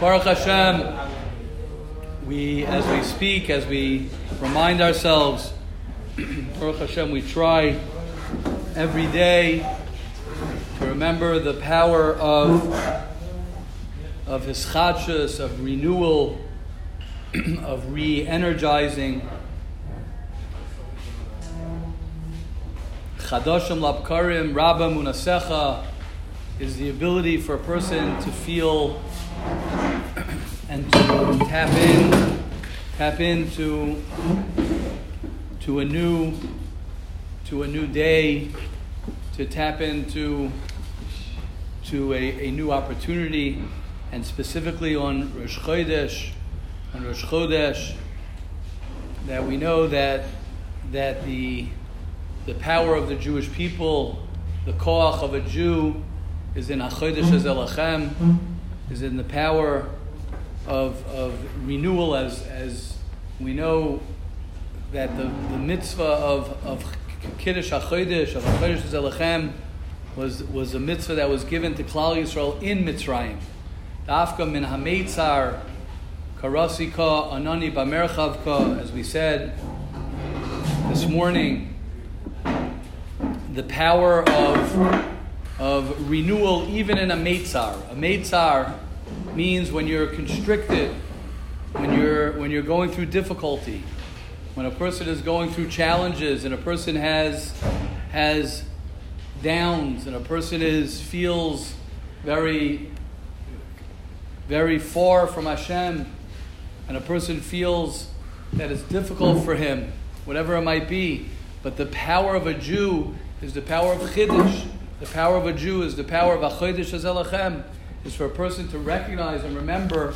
Baruch Hashem, we, as we speak, as we remind ourselves, Baruch Hashem, we try every day to remember the power of, of His chadshus, of renewal, of re energizing. Chadashim Lapkarim, Rabba Munasecha is the ability for a person to feel and to tap in, tap into to a new to a new day, to tap into to a, a new opportunity, and specifically on Rosh Chodesh, on Rosh Chodesh, that we know that that the the power of the Jewish people, the koach of a Jew, is in Achodesh Elachem, is in the power of, of renewal, as, as we know that the, the mitzvah of, of Kiddush HaChodesh, of Achodesh Elachem, was, was a mitzvah that was given to Klal Yisrael in Mitzrayim. Dafka min hametzar karasika anani bamerchavka, as we said this morning, the power of, of renewal even in a meitzar. A meitzar means when you're constricted, when you're, when you're going through difficulty, when a person is going through challenges and a person has, has downs and a person is, feels very, very far from Hashem and a person feels that it's difficult for him, whatever it might be. But the power of a Jew is the power of Chiddush. The power of a Jew is the power of Achodesh Azelachem. Is for a person to recognize and remember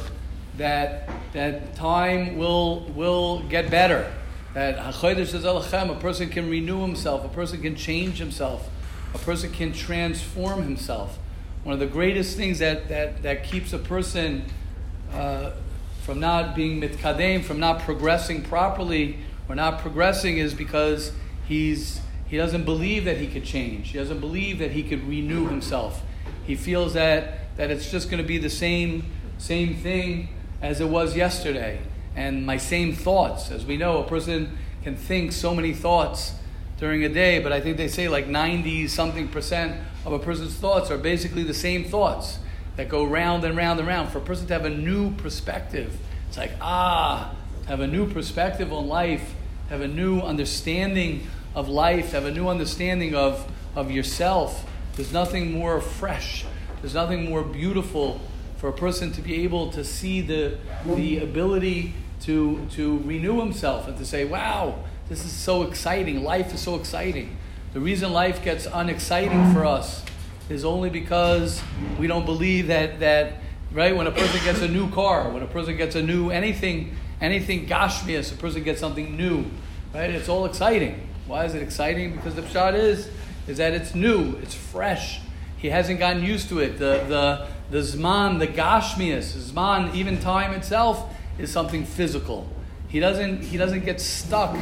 that that time will will get better. That a person can renew himself, a person can change himself, a person can transform himself. One of the greatest things that that, that keeps a person uh, from not being mitkadem, from not progressing properly or not progressing, is because he's he doesn't believe that he could change. He doesn't believe that he could renew himself. He feels that, that it's just going to be the same, same thing as it was yesterday. And my same thoughts. As we know, a person can think so many thoughts during a day, but I think they say like 90 something percent of a person's thoughts are basically the same thoughts that go round and round and round. For a person to have a new perspective, it's like, ah, have a new perspective on life, have a new understanding of life, have a new understanding of, of yourself. There's nothing more fresh, there's nothing more beautiful for a person to be able to see the, the ability to, to renew himself and to say, wow, this is so exciting. Life is so exciting. The reason life gets unexciting for us is only because we don't believe that, that right, when a person gets a new car, when a person gets a new anything, anything gashmias, a person gets something new, right? It's all exciting. Why is it exciting? Because the pshat is, is that it's new, it's fresh. He hasn't gotten used to it. The, the, the zman, the gashmias, zman, even time itself, is something physical. He doesn't, he doesn't get stuck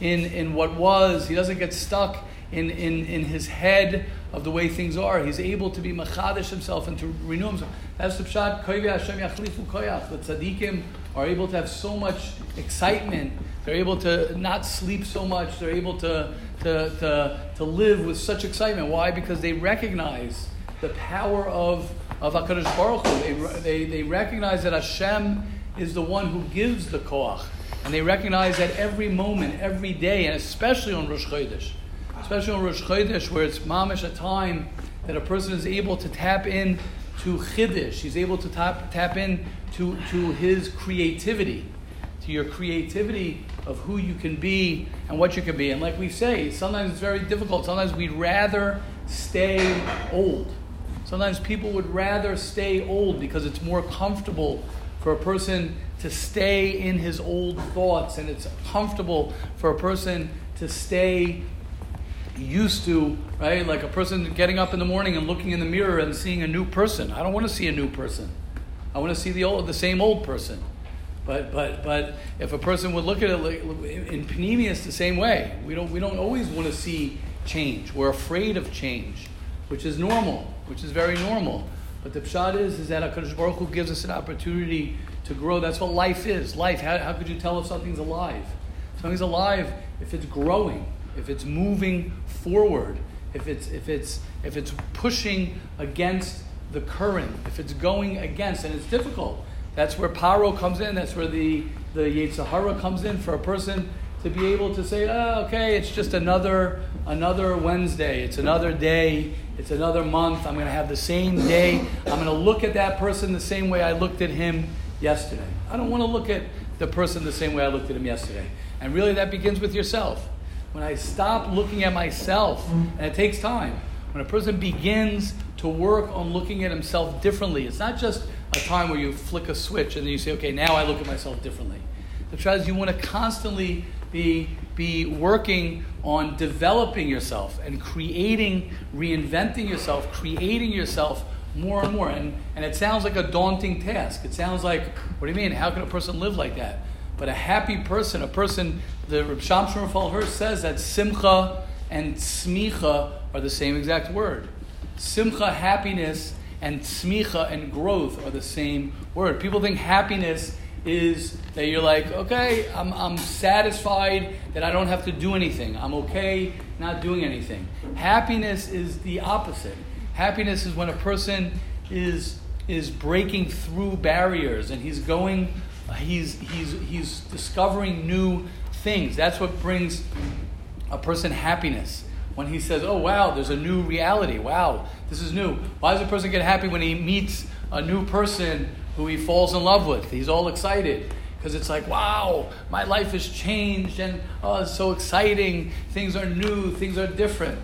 in, in what was. He doesn't get stuck in, in, in his head of the way things are. He's able to be machadish himself and to renew himself. That's the pshat. Hashem yachlifu koyach. The tzaddikim are able to have so much excitement they're able to not sleep so much. They're able to, to, to, to live with such excitement. Why? Because they recognize the power of, of HaKadosh Baruch Hu. They, they, they recognize that Hashem is the one who gives the koach. And they recognize that every moment, every day, and especially on Rosh Chodesh, especially on Rosh Chodesh, where it's mamish a time that a person is able to tap in to chiddush. He's able to tap, tap in to, to his creativity, to your creativity of who you can be and what you can be. And like we say, sometimes it's very difficult. Sometimes we'd rather stay old. Sometimes people would rather stay old because it's more comfortable for a person to stay in his old thoughts and it's comfortable for a person to stay used to, right? Like a person getting up in the morning and looking in the mirror and seeing a new person. I don't want to see a new person. I want to see the old, the same old person. But, but, but if a person would look at it in Panemius the same way, we don't, we don't always want to see change. We're afraid of change, which is normal, which is very normal. But the pshat is, is that HaKadosh Baruch Hu gives us an opportunity to grow. That's what life is. Life, how, how could you tell if something's alive? Something's alive if it's growing, if it's moving forward, if it's, if it's, if it's pushing against the current, if it's going against, and it's difficult. That's where paro comes in. That's where the, the Yetzer comes in for a person to be able to say, oh, okay, it's just another another Wednesday, it's another day, it's another month. I'm going to have the same day. I'm going to look at that person the same way I looked at him yesterday. I don't want to look at the person the same way I looked at him yesterday. And really, that begins with yourself. When I stop looking at myself, and it takes time, when a person begins to work on looking at himself differently, it's not just a time where you flick a switch and then you say, okay, now I look at myself differently. The truth is, you want to constantly be, be working on developing yourself and creating, reinventing yourself, creating yourself more and more. And, and it sounds like a daunting task. It sounds like, what do you mean? How can a person live like that? But a happy person, a person, the Reb Shamshon Raphael says that simcha and smicha are the same exact word. Simcha, happiness, and smicha and growth are the same word. People think happiness is that you're like, okay, I'm, I'm satisfied that I don't have to do anything. I'm okay not doing anything. Happiness is the opposite. Happiness is when a person is, is breaking through barriers and he's going, he's, he's, he's discovering new things. That's what brings a person happiness. When he says, oh, wow, there's a new reality. Wow, this is new. Why does a person get happy when he meets a new person who he falls in love with. He's all excited because it's like, wow, my life has changed and oh, it's so exciting. Things are new, things are different.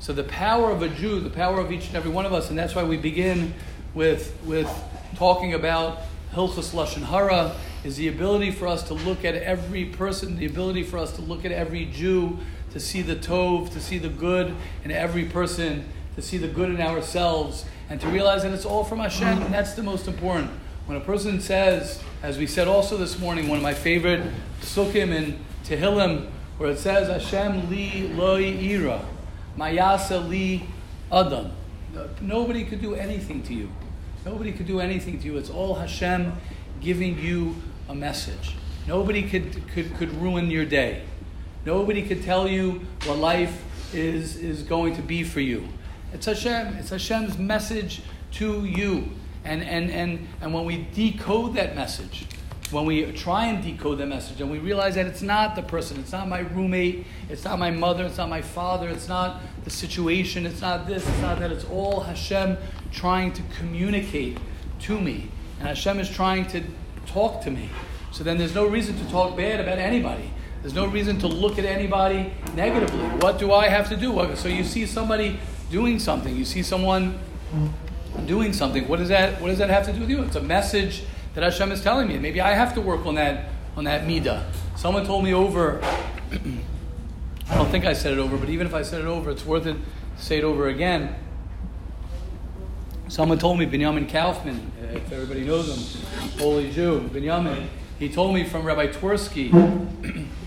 So the power of a Jew, the power of each and every one of us, and that's why we begin with, with talking about Hilchas Lashon Hara, is the ability for us to look at every person, the ability for us to look at every Jew, to see the Tov, to see the good in every person, to see the good in ourselves, and to realize that it's all from Hashem, and that's the most important. When a person says, as we said also this morning, one of my favorite sukkim in Tehillim, where it says, Hashem li loy ira, mayasa li adam. Nobody could do anything to you. Nobody could do anything to you. It's all Hashem giving you a message. Nobody could, could, could ruin your day. Nobody could tell you what life is, is going to be for you. It's Hashem. It's Hashem's message to you. And, and, and, and when we decode that message, when we try and decode that message and we realize that it's not the person, it's not my roommate, it's not my mother, it's not my father, it's not the situation, it's not this, it's not that, it's all Hashem trying to communicate to me. And Hashem is trying to talk to me. So then there's no reason to talk bad about anybody. There's no reason to look at anybody negatively. What do I have to do? So you see somebody doing something, you see someone doing something. What does that What does that have to do with you? It's a message that Hashem is telling me. Maybe I have to work on that on that midah. Someone told me over. I don't think I said it over, but even if I said it over, it's worth it to say it over again. Someone told me, Benjamin Kaufman, if everybody knows him, holy Jew, Benjamin, he told me from Rabbi Twersky.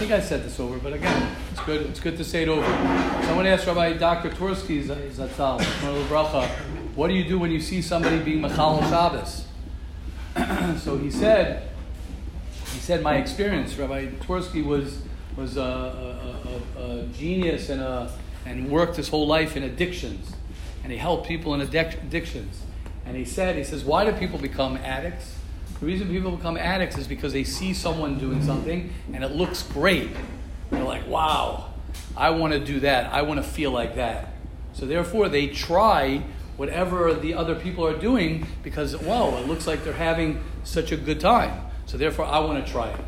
I think I said this over, but again, it's good. It's good to say it over. Someone asked Rabbi Dr. Twersky Zatzal, what do you do when you see somebody being machal Shabbos? so he said, he said, my experience. Rabbi Twersky was was a, a, a, a, genius and a, and worked his whole life in addictions, and he helped people in addictions. And he said, he says, why do people become addicts? The reason people become addicts is because they see someone doing something and it looks great. They're like, wow, I want to do that. I want to feel like that. So therefore, they try whatever the other people are doing because, well, it looks like they're having such a good time. So therefore, I want to try it.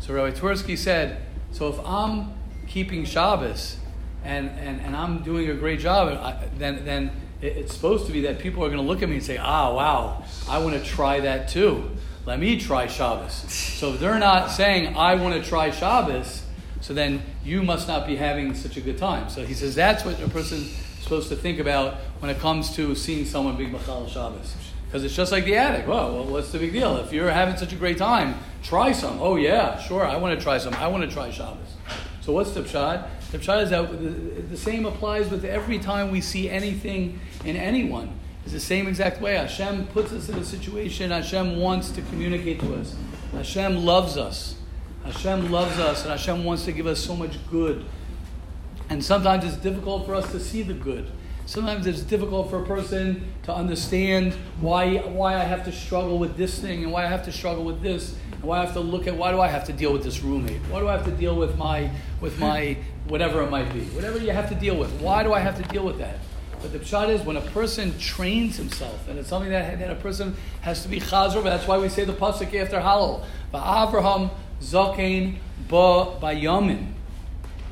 So Rabbi Twersky said, so if I'm keeping Shabbos and, and, and I'm doing a great job, then, then it's supposed to be that people are going to look at me and say, ah, wow, I want to try that too. Let me try Shabbos. So if they're not saying, I want to try Shabbos, so then you must not be having such a good time. So he says that's what a person's supposed to think about when it comes to seeing someone being Machal Shabbos. Because it's just like the addict. Well, well, what's the big deal? If you're having such a great time, try some. Oh, yeah, sure, I want to try some. I want to try Shabbos. So what's? The pshat is that the same applies with every time we see anything in anyone. Is the same exact way. Hashem puts us in a situation. Hashem wants to communicate to us. Hashem loves us. Hashem loves us, and Hashem wants to give us so much good. And sometimes it's difficult for us to see the good. Sometimes it's difficult for a person to understand why, why I have to struggle with this thing and why I have to struggle with this and why I have to look at why do I have to deal with this roommate? Why do I have to deal with my with my whatever it might be? Whatever you have to deal with. Why do I have to deal with that? But the pshat is when a person trains himself, and it's something that, that a person has to be chazor. That's why we say the pasuk after Halal, Avraham zakein ba bayamin.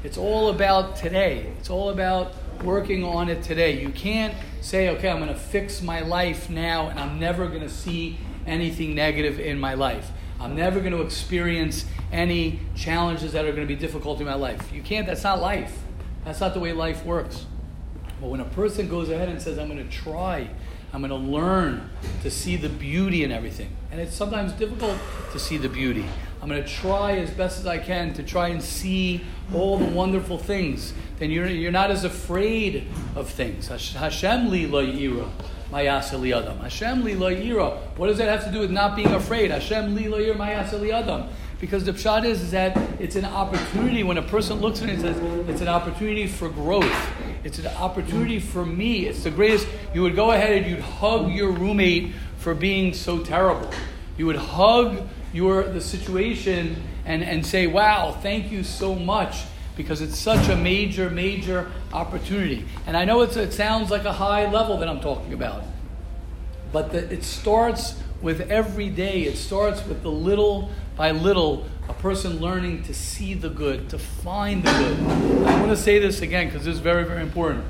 It's all about today. It's all about working on it today. You can't say, okay, I'm going to fix my life now, and I'm never going to see anything negative in my life. I'm never going to experience any challenges that are going to be difficult in my life. You can't. That's not life. That's not the way life works. But when a person goes ahead and says, I'm going to try, I'm going to learn to see the beauty in everything, and it's sometimes difficult to see the beauty. I'm going to try as best as I can to try and see all the wonderful things. Then you're, you're not as afraid of things. Hashem li lo yira. Adam. Hashem li lo yira. What does that have to do with not being afraid? Hashem li lo yira Adam. Because the pshat is, is that it's an opportunity when a person looks at it and says, it's an opportunity for growth. It's an opportunity for me. It's the greatest. You would go ahead and you'd hug your roommate for being so terrible. You would hug your the situation and, and say, wow, thank you so much because it's such a major, major opportunity. And I know it sounds like a high level that I'm talking about, but the, it starts with every day. It starts with the little by little, a person learning to see the good, to find the good. I want to say this again because this is very, very important.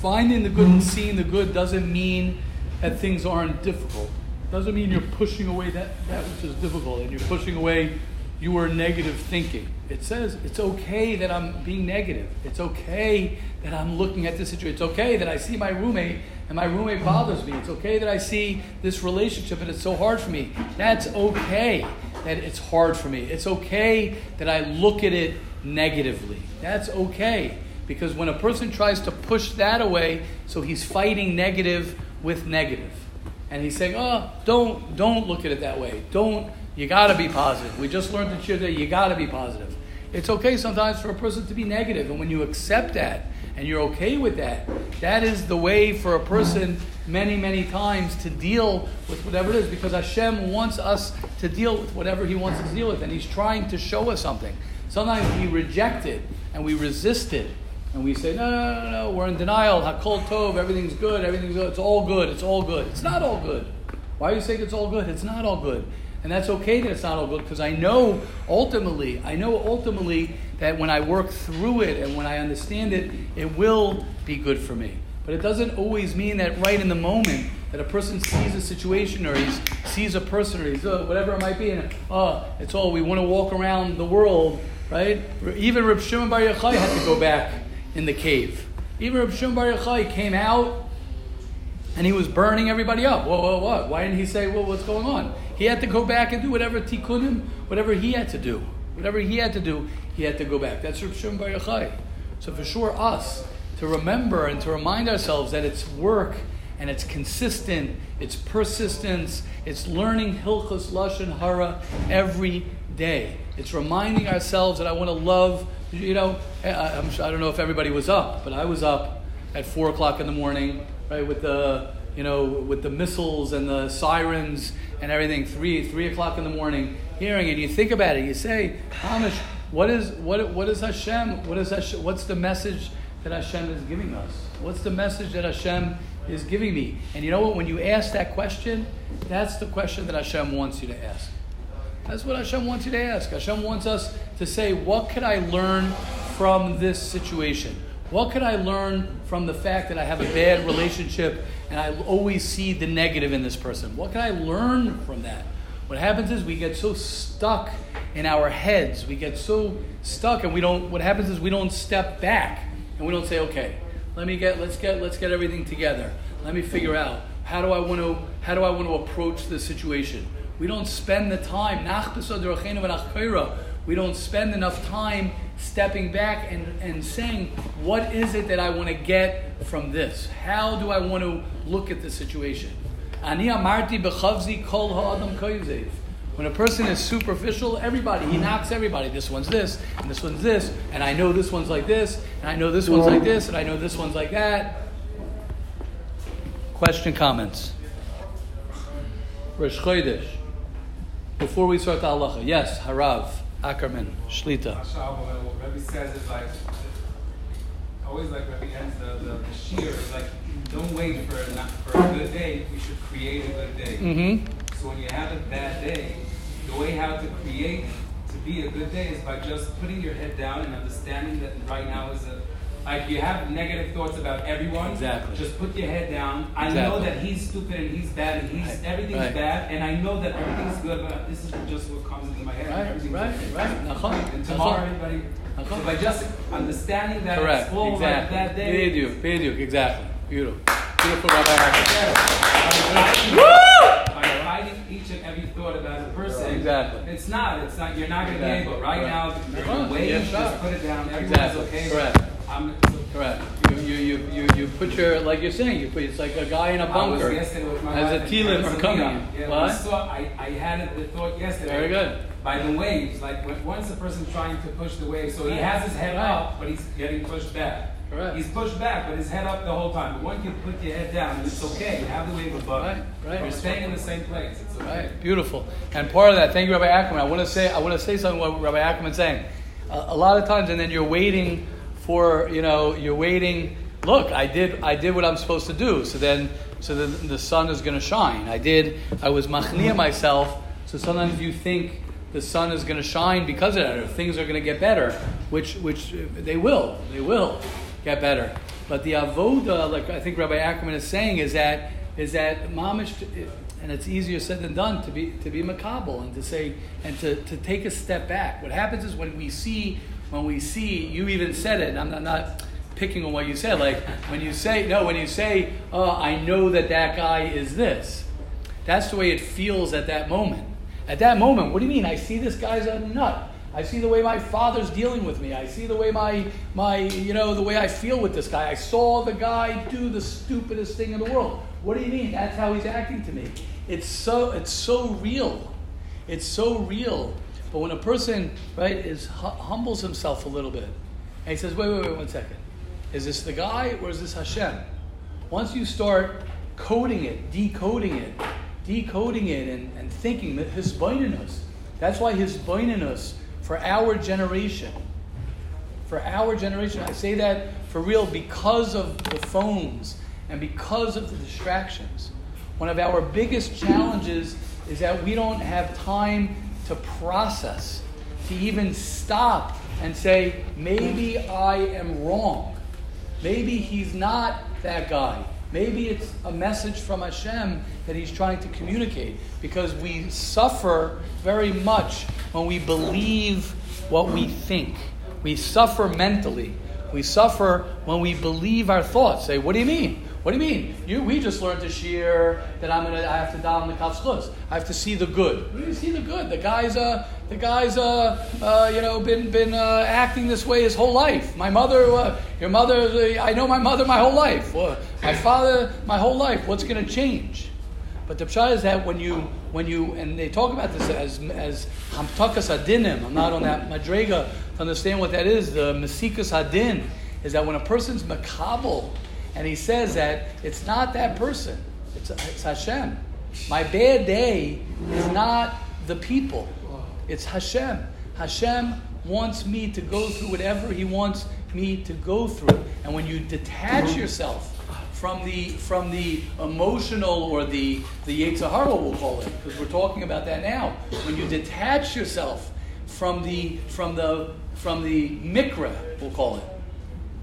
Finding the good and seeing the good doesn't mean that things aren't difficult. Doesn't mean you're pushing away that, that which is difficult and you're pushing away your negative thinking. It says it's okay that I'm being negative. It's okay that I'm looking at this situation. It's okay that I see my roommate and my roommate bothers me. It's okay that I see this relationship and it's so hard for me. That's okay that it's hard for me. It's okay that I look at it negatively. That's okay. Because when a person tries to push that away, so he's fighting negative with negative. And he's saying, oh, don't, don't look at it that way. Don't, you got to be positive. We just learned in that you got to be positive. It's okay sometimes for a person to be negative, and when you accept that and you're okay with that, that is the way for a person many, many times to deal with whatever it is, because Hashem wants us to deal with whatever He wants us to deal with, and He's trying to show us something. Sometimes we reject it and we resist it, and we say, no, no, no, no, we're in denial. Hakol tov, everything's good, everything's good, it's all good, it's all good. It's not all good. Why are you saying it's all good? It's not all good. And that's okay that it's not all good because I know ultimately, I know ultimately that when I work through it and when I understand it, it will be good for me. But it doesn't always mean that right in the moment that a person sees a situation or he sees a person or he's uh, whatever it might be, and oh, it's all we want to walk around the world, right? Even Reb Shimon Bar Yochai had to go back in the cave. Even Reb Shimon Bar Yochai came out and he was burning everybody up. Whoa, whoa, what? Why didn't he say, well, what's going on? He had to go back and do whatever tikkunim, whatever he had to do. Whatever he had to do, he had to go back. That's Rav Shimon Bar Yochai. So for sure, us to remember and to remind ourselves that it's work and it's consistent, it's persistence, it's learning Hilchos Lashon Hara every day. It's reminding ourselves that I want to love. You know, I, I'm, I don't know if everybody was up, but I was up at four o'clock in the morning, right, with the you know, with the missiles and the sirens and everything, three three o'clock in the morning, hearing it. You think about it. You say, Hamish, what is what what is Hashem? What is Hashem, What's the message that Hashem is giving us? What's the message that Hashem is giving me? And you know what? When you ask that question, that's the question that Hashem wants you to ask. That's what Hashem wants you to ask. Hashem wants us to say, what could I learn from this situation? What could I learn from the fact that I have a bad relationship and I always see the negative in this person? What can I learn from that? What happens is we get so stuck in our heads. We get so stuck and we don't what happens is we don't step back and we don't say, "Okay, let me get let's get let's get everything together. Let me figure out how do I want to how do I want to approach this situation?" We don't spend the time we don't spend enough time stepping back and, and saying, what is it that I want to get from this? How do I want to look at the situation? When a person is superficial, everybody, he knocks everybody. This one's this, and this one's this, and I know this one's like this, and I know this one's like this, and I know this one's like that. Question, comments? Rosh Chodesh. Before we start the halacha, yes, Harav, Ackerman, Shlita. Rebbe says is like, always like Rebbe ends the, the, the shiur is like, don't wait for a, not, for a good day, you should create a good day. Mm-hmm. So when you have a bad day, the way how to create to be a good day is by just putting your head down and understanding that right now is a like you have negative thoughts about everyone. Exactly. Just put your head down. I Exactly. know that he's stupid and he's bad and he's Right. everything's Right. bad, and I know that everything's good, but this is just what comes into my head. Right, everything's right, okay. right. And tomorrow, everybody. So by just understanding that Correct, it's all exactly. like that day. Bediuk, bediuk, exactly. Beautiful. Beautiful, Rabbi Ackerman. By by hiding each and every thought about the person, Exactly. It's not. It's not. You're not going to be able. Right Correct. now, you're Right. going to Just put it down. Everyone's Exactly. okay. Correct. I'm. Correct. You, you, you, you, you put your, like you're saying, you put, it's like a guy in a bunker. yesterday with my As a Tila from coming. Yeah, What? I saw. I, I had the thought yesterday. Very good. By the waves, like when, once a person's trying to push the wave, so he has his head Right. up, but he's getting pushed back. Correct. He's pushed back, but his head up the whole time. But once you put your head down, it's okay. You have the wave above. Right, right. You're staying in the same place. It's okay. Right, beautiful. And part of that, thank you, Rabbi Ackerman. I want to say, I want to say something what Rabbi Ackerman's saying. A, a lot of times, and then you're waiting for, you know, you're waiting. Look, I did, I did what I'm supposed to do. So then, so then the sun is going to shine. I did. I was machnia myself. So sometimes you think the sun is going to shine because of that, or things are going to get better, which, which they will. They will get better. But the avoda, like I think Rabbi Ackerman is saying, is that is that mamish, and it's easier said than done to be to be makabel and to say and to, to take a step back. What happens is when we see when we see you even said it. I'm not, not picking on what you said. Like when you say no, when you say, "Oh, I know that that guy is this," that's the way it feels at that moment. At that moment, what do you mean? I see this guy's a nut. I see the way my father's dealing with me. I see the way my my you know the way I feel with this guy. I saw the guy do the stupidest thing in the world. What do you mean? That's how he's acting to me. It's so it's so real. It's so real. But when a person right is humbles himself a little bit, and he says, "Wait, wait, wait, one second. Is this the guy or is this Hashem?" Once you start coding it, decoding it, decoding it, and, and thinking that his us. that's why his us for our generation, for our generation, I say that for real because of the phones and because of the distractions. One of our biggest challenges is that we don't have time to process, to even stop and say, maybe I am wrong. Maybe he's not that guy. Maybe it's a message from Hashem that he's trying to communicate because we suffer very much when we believe what we think. We suffer mentally. We suffer when we believe our thoughts. Say, what do you mean? What do you mean? You, we just learned to share that I'm gonna. I have to down the kafschus. I have to see the good. What do you see the good? The guy's uh, the guy's uh, uh, you know, been been uh, acting this way his whole life. My mother, uh, your mother. I know my mother my whole life. My father, my whole life. What's going to change? But the pshat is that when you when you and they talk about this as as hamtakas adinim. I'm not on that madrega to understand what that is. The masikas adin is that when a person's makabel and he says that it's not that person, it's, it's Hashem. My bad day is not the people, it's Hashem. Hashem wants me to go through whatever He wants me to go through. And when you detach yourself from the from the emotional or the the Yetzirah, we'll call it, because we're talking about that now. When you detach yourself from the from the from the mikra, we'll call it,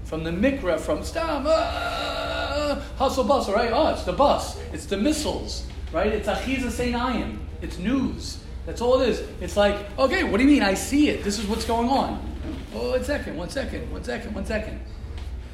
from the mikra, from stam, uh, hustle bus, right? Oh, it's the bus, it's the missiles, right? It's achiza seinayim, it's news. That's all it is. It's like, okay, what do you mean? I see it. This is what's going on. Oh, one second, one second, one second, one second.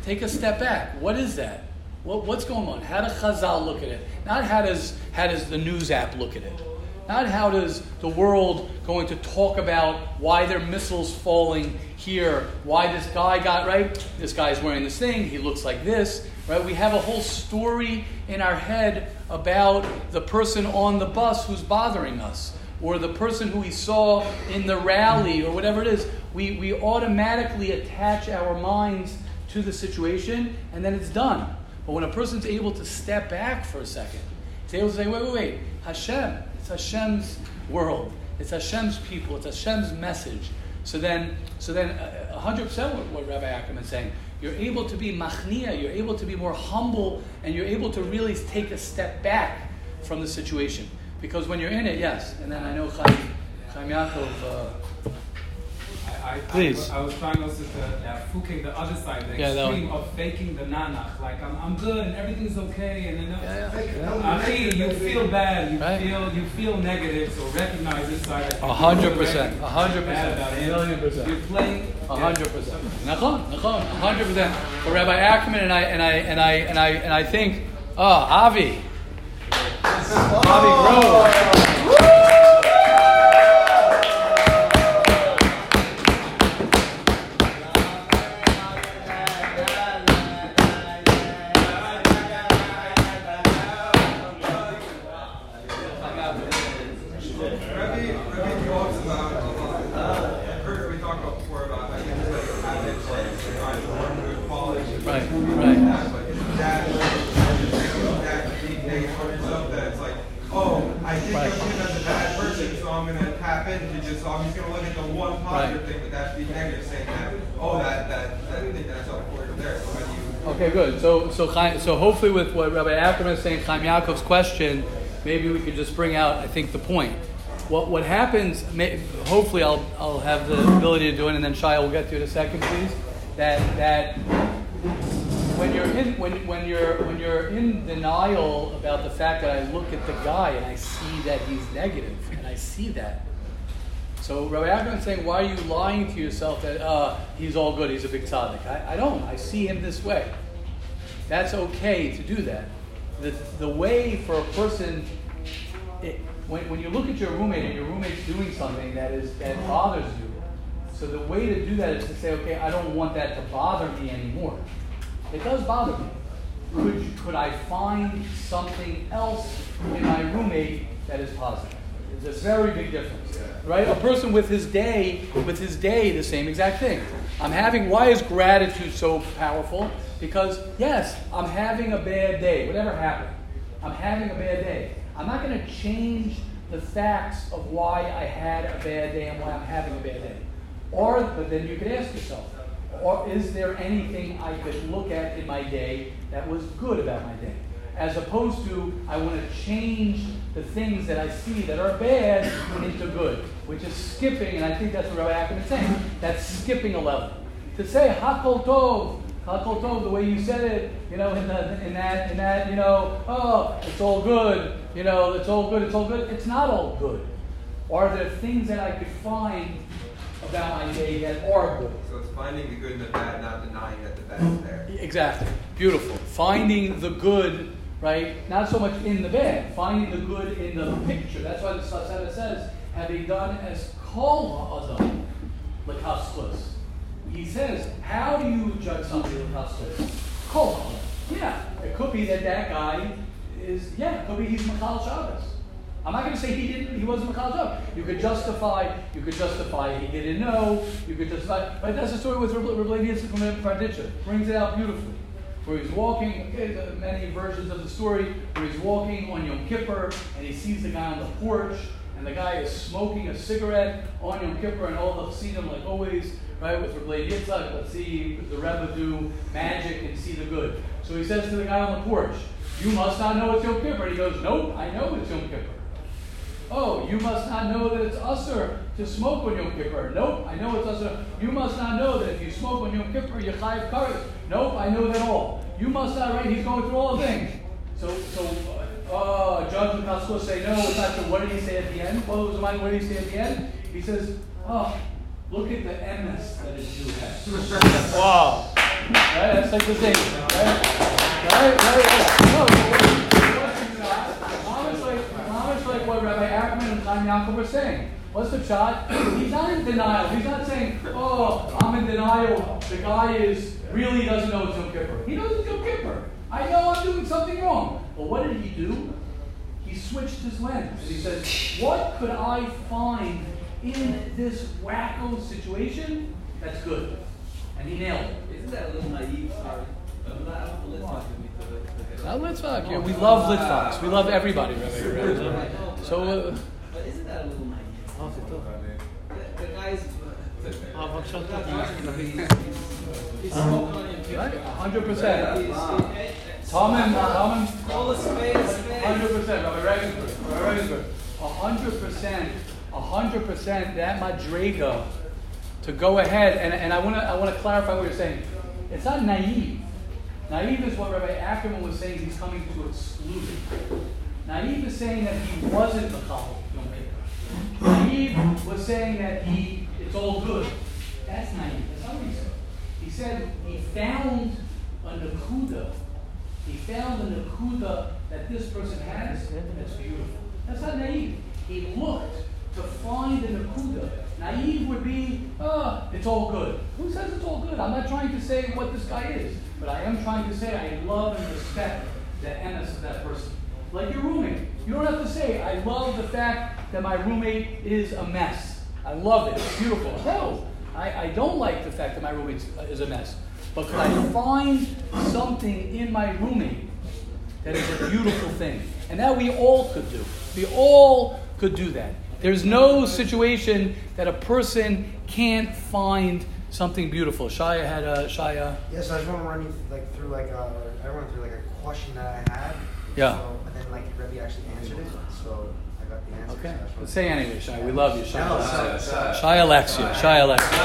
Take a step back. What is that? What, what's going on? How does Chazal look at it? Not how does how does the news app look at it? Not how does the world going to talk about why their missiles falling here, why this guy got right. This guy's wearing this thing. He looks like this, right? We have a whole story in our head about the person on the bus who's bothering us, or the person who we saw in the rally, or whatever it is. We we automatically attach our minds to the situation, and then it's done. But when a person's able to step back for a second, he's able to say, wait, wait, wait, Hashem, it's Hashem's world. It's Hashem's people. It's Hashem's message. So then, so then, uh, hundred percent what, Rabbi Ackerman is saying. You're able to be machnia. You're able to be more humble, and you're able to really take a step back from the situation. Because when you're in it, yes. And then I know Chaim, Chaim Yaakov. Uh, I, Please. I, I was trying also to uh, fuking the other side, the Yeah, extreme of faking the nanach. Like I'm, I'm good and everything's okay, and then yeah, yeah. Achi, you feel bad, you Right. feel you feel negative, so recognize this side. A hundred percent, A hundred percent, about A it. million percent. You're playing A hundred percent. Nachon, nachon, a hundred percent. But Rabbi Ackerman and I and I and I and I and I think, oh, Avi, Avi Grove. Oh, that, that, for there, you? Okay, good. So, so, so hopefully, with what Rabbi Ackerman is saying, Chaim Yaakov's question, maybe we could just bring out, I think, the point. What what happens? May, hopefully, I'll I'll have the ability to do it, and then Shai will get to it in a second, please. That that when you're in when, when you're when you're in denial about the fact that I look at the guy and I see that he's negative, and I see that. So Rabbi is saying, why are you lying to yourself that uh, he's all good, he's a big tzaddik? I, I don't. I see him this way. That's okay to do that. The, the way for a person, it, when, when you look at your roommate and your roommate's doing something that is that bothers you, so the way to do that is to say, okay, I don't want that to bother me anymore. It does bother me. Could, could I find something else in my roommate that is positive? It's a very big difference, right? A person with his day, with his day, the same exact thing. I'm having. Why is gratitude so powerful? Because yes, I'm having a bad day. Whatever happened, I'm having a bad day. I'm not going to change the facts of why I had a bad day and why I'm having a bad day. Or, but then you could ask yourself, or is there anything I could look at in my day that was good about my day? As opposed to, I want to change the things that I see that are bad into good, which is skipping, and I think that's what Rabbi Ackerman is saying. That's skipping a level. To say Hakol Tov, Hakol Tov, the way you said it, you know, in, the, in that, in that, you know, oh, it's all good, you know, it's all good, it's all good. It's not all good. Are there things that I could find about my day that are good? So it's finding the good and the bad, not denying that the bad is there. Exactly. Beautiful. Finding the good, right? Not so much in the bad. Finding the good in the picture. That's why the Sasada says, having done as kol ha'adam lekaskus. He says, how do you judge somebody lekaskus? Kol. Yeah, it could be that that guy is, yeah, it could be he's Machal Shabbos. I'm not going to say he didn't. He wasn't Machal Shabbos. You could justify. You could justify he didn't know. You could justify. But that's the story with from Berditchev. Brings it out beautifully. Where he's walking. Many versions of the story. Where he's walking on Yom Kippur and he sees the guy on the porch and the guy is smoking a cigarette on Yom Kippur and all the Chassidim, like always, right, with Rabbi Yitzchak, let's see the Rebbe do magic and see the good. So he says to the guy on the porch, "You must not know it's Yom Kippur." He goes, "Nope, I know it's Yom Kippur." Oh, you must not know that it's usher to smoke on Yom Kippur. Nope, I know it's usher. You must not know that if you smoke on Yom Kippur, you're chayiv kares. Nope, I know that all. You must not, right? He's going through all the things. So, so, uh, uh, Judge Mikasco say, no, it's not true. What did he say at the end? What was the mind? What did he say at the end? He says, oh, look at the emes that a Jew has. wow. Right? That's like the thing. Right? Right? Right? right. No, Mamish like, mamish like what Rabbi Ackerman and Chaim Yaakov are saying. What's the shot? He's not in denial. He's not saying, oh, I'm in denial. The guy is really doesn't know it's Yom Kippur. He knows it's Yom Kippur. I know I'm doing something wrong. But what did he do? He switched his lens. And he says, what could I find in this wacko situation that's good? And he nailed it. Isn't that a little naive? Sorry. Not Litvak. Yeah, we love Litvaks. We love everybody, Rabbi. So, uh, But isn't that a little naive? The, the guy's. He's smoking on your 100%. Tommen, Tommen, Call a spade a spade. Hundred percent. Hundred percent, hundred percent that Madrega to go ahead and, and I wanna I wanna clarify what you're saying. It's not naive. Naive is what Rabbi Ackerman was saying he's coming to exclude. Naive is saying that he wasn't the Yom Naive was saying that he it's all good. That's naive. That's not he said. He said he found a nakuda. He found a nakuda that this person has that's beautiful. That's not naive. He looked to find a nakuda. Naive would be, oh, it's all good. Who says it's all good? I'm not trying to say what this guy is, but I am trying to say I love and respect the emes of that person. Like your roommate. You don't have to say, I love the fact that my roommate is a mess. I love it. It's beautiful. No, I, I don't like the fact that my roommate is a mess. But could I find something in my roommate that is a beautiful thing? And that we all could do. We all could do that. There's no situation that a person can't find something beautiful. Shia had a Shia. Yes, I just want to run you like through like a, I run through like a question that I had. Yeah. So, and then like Rebbe actually answered it, so I got the answer. Okay. So I just wanted Let's say anyway, Shia. We love you. No, so- so- Shia Alexia. Shia Alexia.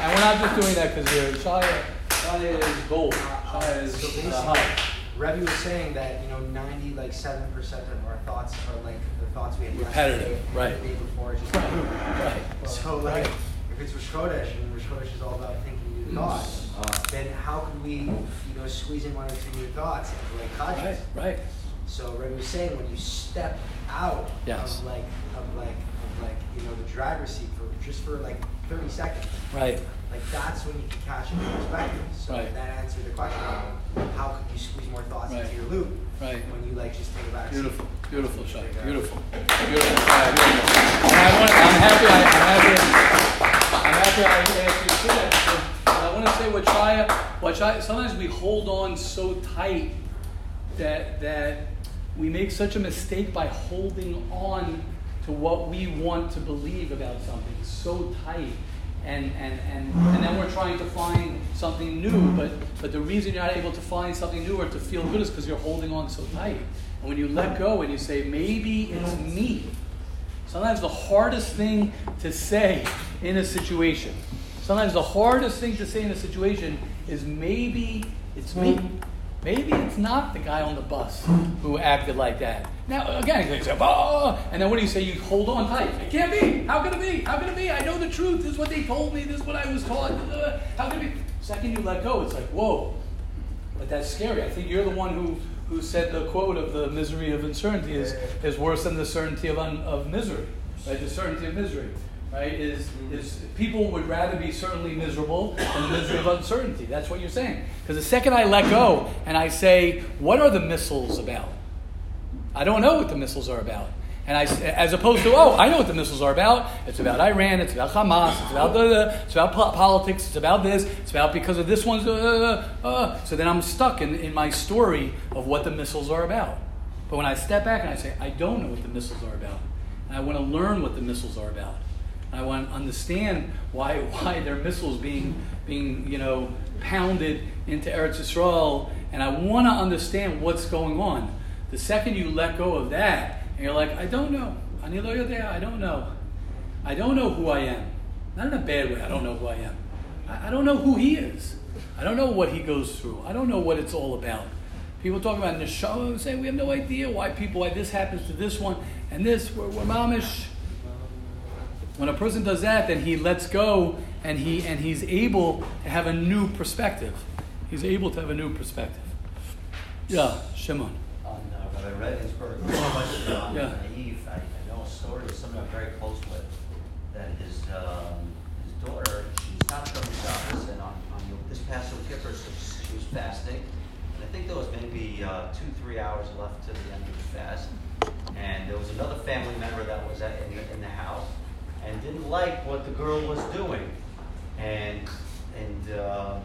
And we're not just doing that because you're Shia. Shia is gold. Shia is So basically. Rebbe was saying that you know ninety like seven percent of our thoughts are like the thoughts we had Repetitive, yesterday right. the day before. Just Right. So like, if it's Rosh Chodesh and Rosh Chodesh is all about thinking new mm. thoughts, then how can we you know squeeze in one or two new thoughts into like Right. conscious? Right. So Rebbe was saying when you step out Yes. of like of like of like you know the driver's seat for just for like thirty seconds, Right. like that's when you can catch a new perspective. So Right. that answered the question how could you squeeze more thoughts Right. into your loop Right. when you like just take a back seat. Beautiful, beautiful shot. Beautiful, beautiful. Shia, beautiful. And I want, I'm happy. I, I'm happy. I'm happy. I asked you to say that. Want to say what Shia. Sometimes we hold on so tight that that we make such a mistake by holding on to what we want to believe about something so tight. And, and, and, and then we're trying to find something new, but, but the reason you're not able to find something new or to feel good is because you're holding on so tight. And when you let go and you say, maybe it's me, sometimes the hardest thing to say in a situation, sometimes the hardest thing to say in a situation is maybe it's me. Maybe it's not the guy on the bus who acted like that. Now, again, you say, oh, and then what do you say? You hold on tight. It can't be. How can it be? How can it be? I know the truth. This is what they told me. This is what I was taught. How can it be? Second you let go, it's like, whoa. But that's scary. I think you're the one who, who said the quote of the misery of uncertainty is, is worse than the certainty of, un, of misery. Right? The certainty of misery. Right? Is, is people would rather be certainly miserable than misery of uncertainty. That's what you're saying. Because the second I let go and I say, what are the missiles about? I don't know what the missiles are about. And I, as opposed to, oh, I know what the missiles are about. It's about Iran. It's about Hamas. It's about the, it's about po- politics. It's about this. It's about because of this one's. Uh, uh, uh. So then I'm stuck in, in my story of what the missiles are about. But when I step back and I say, I don't know what the missiles are about, and I want to learn what the missiles are about, I want to understand why why they're missiles being being you know pounded into Eretz Yisrael, and I want to understand what's going on. The second you let go of that, and you're like, I don't know. I don't know. I don't know who I am. Not in a bad way, I don't know who I am. I, I don't know who he is. I don't know what he goes through. I don't know what it's all about. People talk about neshama and say we have no idea why people why this happens to this one and this. We're, we're mamish. When a person does that, then he lets go and he and he's able to have a new perspective. He's able to have a new perspective. Yeah, Shimon. on uh, Rabbi Regensburg, question on Yeah. Naive. I, I know a story of somebody I'm very close with, that his, um, his daughter, she's not from his office, and on, on this past Kippur, so she was fasting. And I think there was maybe uh, two, three hours left to the end of the fast. And there was another family member that was at, in, the, in the house and didn't like what the girl was doing. And, and, um,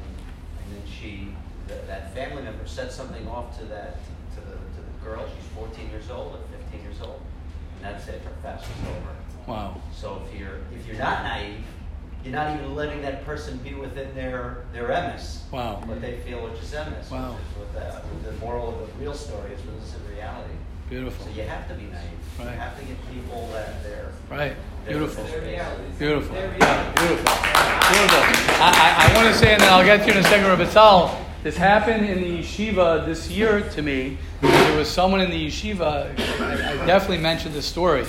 and then she, th- that family member said something off to that, to the, to the girl. She's 14 years old or 15 years old. And that's it, her fast was over. Wow. So if you're, if you're not naive, you're not even letting that person be within their, their emes. Wow. What they feel, which is emes. Wow. Which is what the, the moral of the real story is, what is in reality. Beautiful. So you have to be naive. Right. You have to give people that they're. Right. Beautiful. Beautiful. Yeah, beautiful. Beautiful. I, I, I want to say, and then I'll get to you in a second, Rabbi Tal, this happened in the yeshiva this year to me. There was someone in the yeshiva, I, I definitely mentioned this story.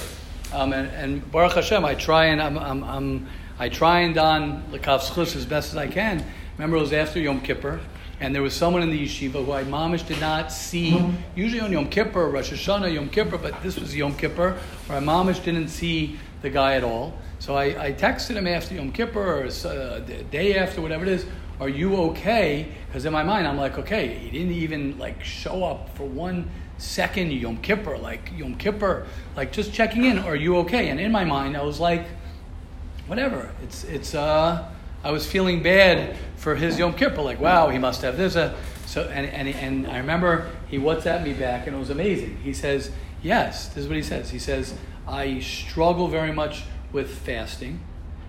Um, and, and Baruch Hashem, I try and I'm, I'm, I'm I try and don Lekav Schus as best as I can. Remember, it was after Yom Kippur, and there was someone in the yeshiva who I did not see. Usually on Yom Kippur, Rosh Hashanah, Yom Kippur, but this was Yom Kippur, where I didn't see the guy at all. So I, I texted him after Yom Kippur or uh, day after, whatever it is. Are you okay? Because in my mind, I'm like, okay, he didn't even like show up for one second Yom Kippur, like Yom Kippur, like just checking in. Are you okay? And in my mind, I was like, whatever. It's it's. Uh, I was feeling bad for his Yom Kippur, like wow, he must have this. Uh, so and, and and I remember he WhatsApped me back, and it was amazing. He says, yes, this is what he says. He says, I struggle very much with fasting.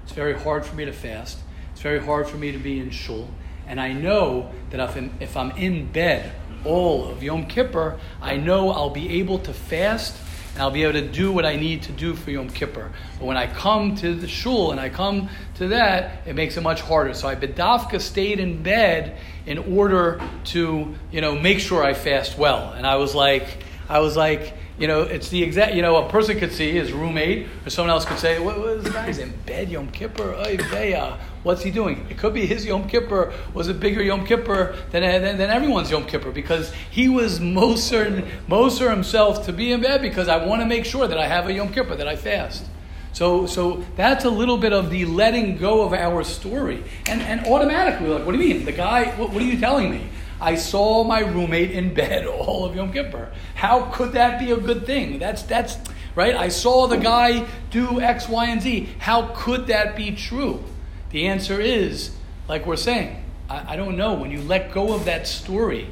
It's very hard for me to fast. It's very hard for me to be in shul. And I know that if I'm, if I'm in bed all of Yom Kippur, I know I'll be able to fast and I'll be able to do what I need to do for Yom Kippur. But when I come to the shul and I come to that, it makes it much harder. So I bedavka stayed in bed in order to, you know, make sure I fast well. And I was like, I was like, you know, it's the exact, you know, a person could see his roommate or someone else could say, what, was the guy's in bed Yom Kippur? Oy vey, What's he doing? It could be his Yom Kippur was a bigger Yom Kippur than, than, than everyone's Yom Kippur because he was Moser, Moser himself to be in bed because I want to make sure that I have a Yom Kippur, that I fast. So, so that's a little bit of the letting go of our story. And, and automatically, like, what do you mean? The guy, what, what are you telling me? I saw my roommate in bed all of Yom Kippur. How could that be a good thing? That's, that's, right? I saw the guy do X, Y, and Z. How could that be true? The answer is, like we're saying, I, I don't know. When you let go of that story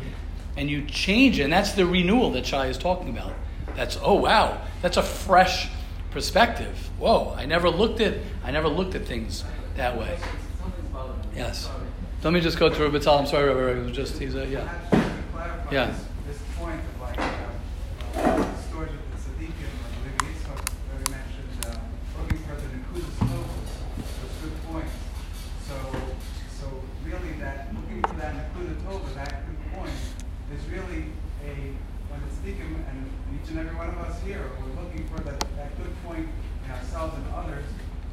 and you change it, and that's the renewal that Shai is talking about. That's, oh wow, that's a fresh perspective. Whoa, I never looked at, I never looked at things that way. Yes. Let me just go to Rabbi Tal. I'm sorry, Rabbi. Just, he's a, yeah. Yeah. this, this point of like uh, storage of the tzaddikim, like Levi Yitzchak, where we mentioned uh, looking for the nekudas tov was good point. So, so really that looking for that nekuda tov, that good point, is really a when the tzaddikim and each and every one of us here, we're looking for that, that good point in ourselves and others.